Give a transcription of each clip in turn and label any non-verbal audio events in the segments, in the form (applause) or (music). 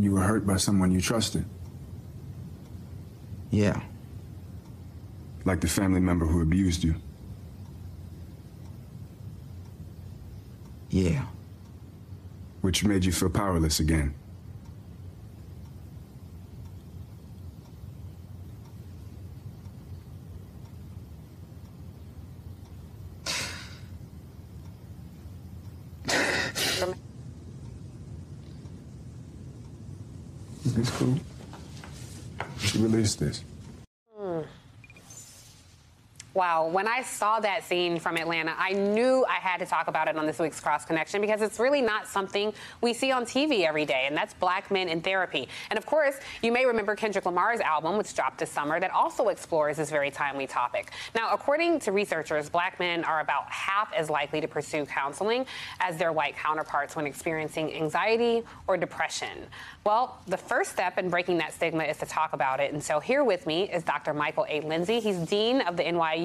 You were hurt by someone you trusted, Yeah. like the family member who abused you. Yeah. which made you feel powerless again. (sighs) It's cool. She released this. Wow, when I saw that scene from Atlanta, I knew I had to talk about it on this week's Cross Connection because it's really not something we see on TV every day, and that's Black Men in Therapy. And of course, you may remember Kendrick Lamar's album, which dropped this summer, that also explores this very timely topic. Now, according to researchers, black men are about half as likely to pursue counseling as their white counterparts when experiencing anxiety or depression. Well, the first step in breaking that stigma is to talk about it. And so here with me is Dr. Michael A. Lindsey. He's Dean of the NYU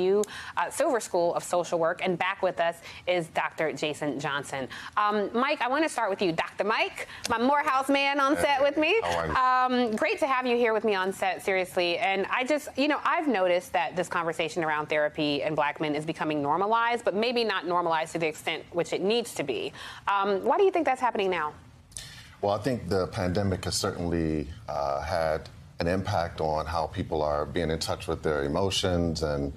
uh, Silver School of Social Work. And back with us is Dr. Jason Johnson. Um, Mike, I want to start with you. Dr. Mike, my Morehouse man on set with me. How are you? Um, great to have you here with me on set, seriously. And I just, you know, I've noticed that this conversation around therapy and black men is becoming normalized, but maybe not normalized to the extent which it needs to be. Um, why do you think that's happening now? Well, I think the pandemic has certainly uh, had an impact on how people are being in touch with their emotions and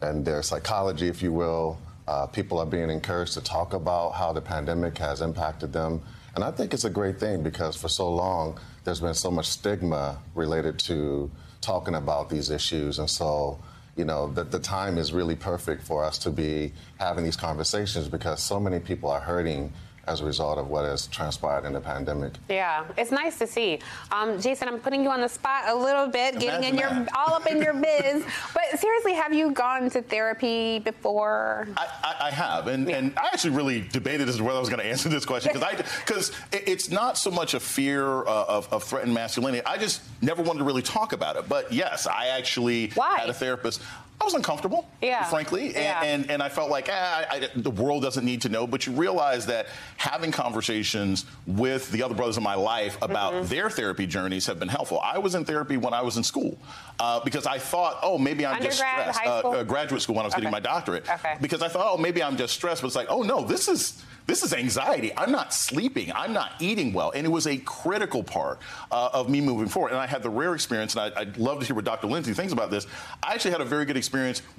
and their psychology, if you will. Uh, people are being encouraged to talk about how the pandemic has impacted them, and I think it's a great thing because for so long there's been so much stigma related to talking about these issues, and so. You know, the, the time is really perfect for us to be having these conversations because so many people are hurting as a result of what has transpired in the pandemic. Yeah, it's nice to see. Um, Jason, I'm putting you on the spot a little bit, getting in your all up in your (laughs) biz. But seriously, have you gone to therapy before? I, I, I have, and, and I actually really debated as to whether I was going to answer this question because I (laughs) because it's not so much a fear uh, of, of threatened masculinity. I just never wanted to really talk about it. But yes, I actually Why? had a therapist. I was uncomfortable, Yeah. frankly, and, Yeah. and and I felt like ah, I, the world doesn't need to know. But you realize that having conversations with the other brothers in my life about Mm-hmm. their therapy journeys have been helpful. I was in therapy when I was in school uh, because I thought, oh, maybe I'm just stressed. Uh, uh, graduate school when I was getting my doctorate Okay. because I thought, oh, maybe I'm just stressed. But it's like, oh no, this is this is anxiety. I'm not sleeping. I'm not eating well, and it was a critical part uh, of me moving forward. And I had the rare experience, and I, I'd love to hear what Dr. Lindsey thinks about this. I actually had a very good experience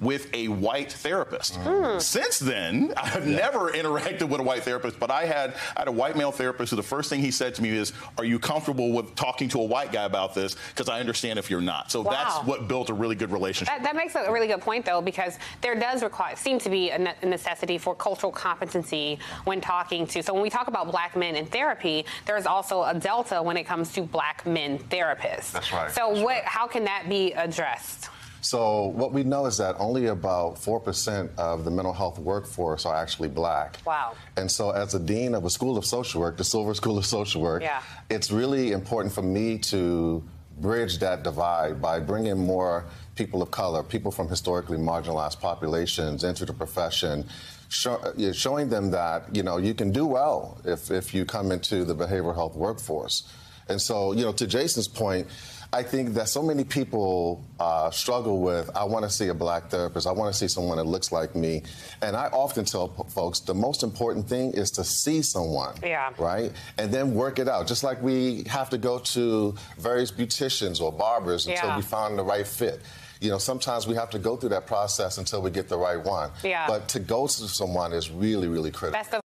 with a white therapist. Hmm. Since then, I've never (laughs) interacted with a white therapist, but I had I had a white male therapist who the first thing he said to me is, "Are you comfortable with talking to a white guy about this? Because I understand if you're not." So Wow. that's what built a really good relationship. That, that makes a really good point, though, because there does require seem to be a, a necessity for cultural competency when talking to. So when we talk about black men in therapy, there's also a delta when it comes to black men therapists. That's right. So That's what? right. How can that be addressed? So what we know is that only about 4% of the mental health workforce are actually black. Wow. And so as a dean of a school of social work, the Silver School of Social Work, Yeah. it's really important for me to bridge that divide by bringing more people of color, people from historically marginalized populations into the profession, show, showing them that, you know, you can do well if, if you come into the behavioral health workforce. And so, you know, to Jason's point, I think that so many people uh, struggle with, I want to see a black therapist, I want to see someone that looks like me. And I often tell p- folks the most important thing is to see someone, Yeah. right? And then work it out. Just like we have to go to various beauticians or barbers until Yeah. we find the right fit. You know, sometimes we have to go through that process until we get the right one. Yeah. But to go to someone is really, really critical.